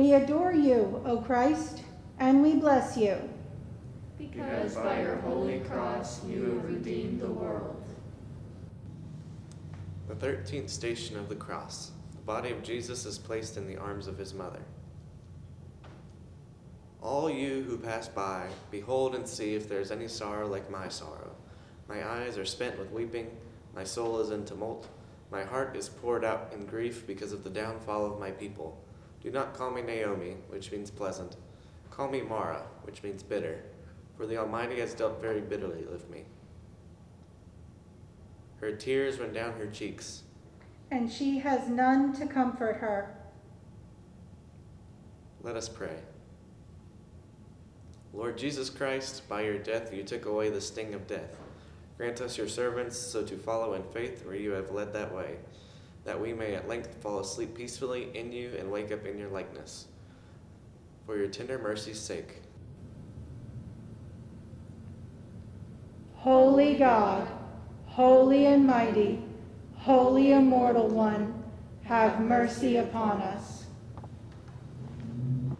We adore you, O Christ, and we bless you. Because by your holy cross you have redeemed the world. The thirteenth station of the cross. The body of Jesus is placed in the arms of his mother. All you who pass by, behold and see if there is any sorrow like my sorrow. My eyes are spent with weeping, my soul is in tumult, my heart is poured out in grief because of the downfall of my people. Do not call me Naomi, which means pleasant. Call me Mara, which means bitter, for the Almighty has dealt very bitterly with me. Her tears run down her cheeks. And she has none to comfort her. Let us pray. Lord Jesus Christ, by your death you took away the sting of death. Grant us your servants so to follow in faith where you have led that way, that we may at length fall asleep peacefully in you and wake up in your likeness. For your tender mercy's sake. Holy God, holy and mighty, holy immortal one, have mercy upon us.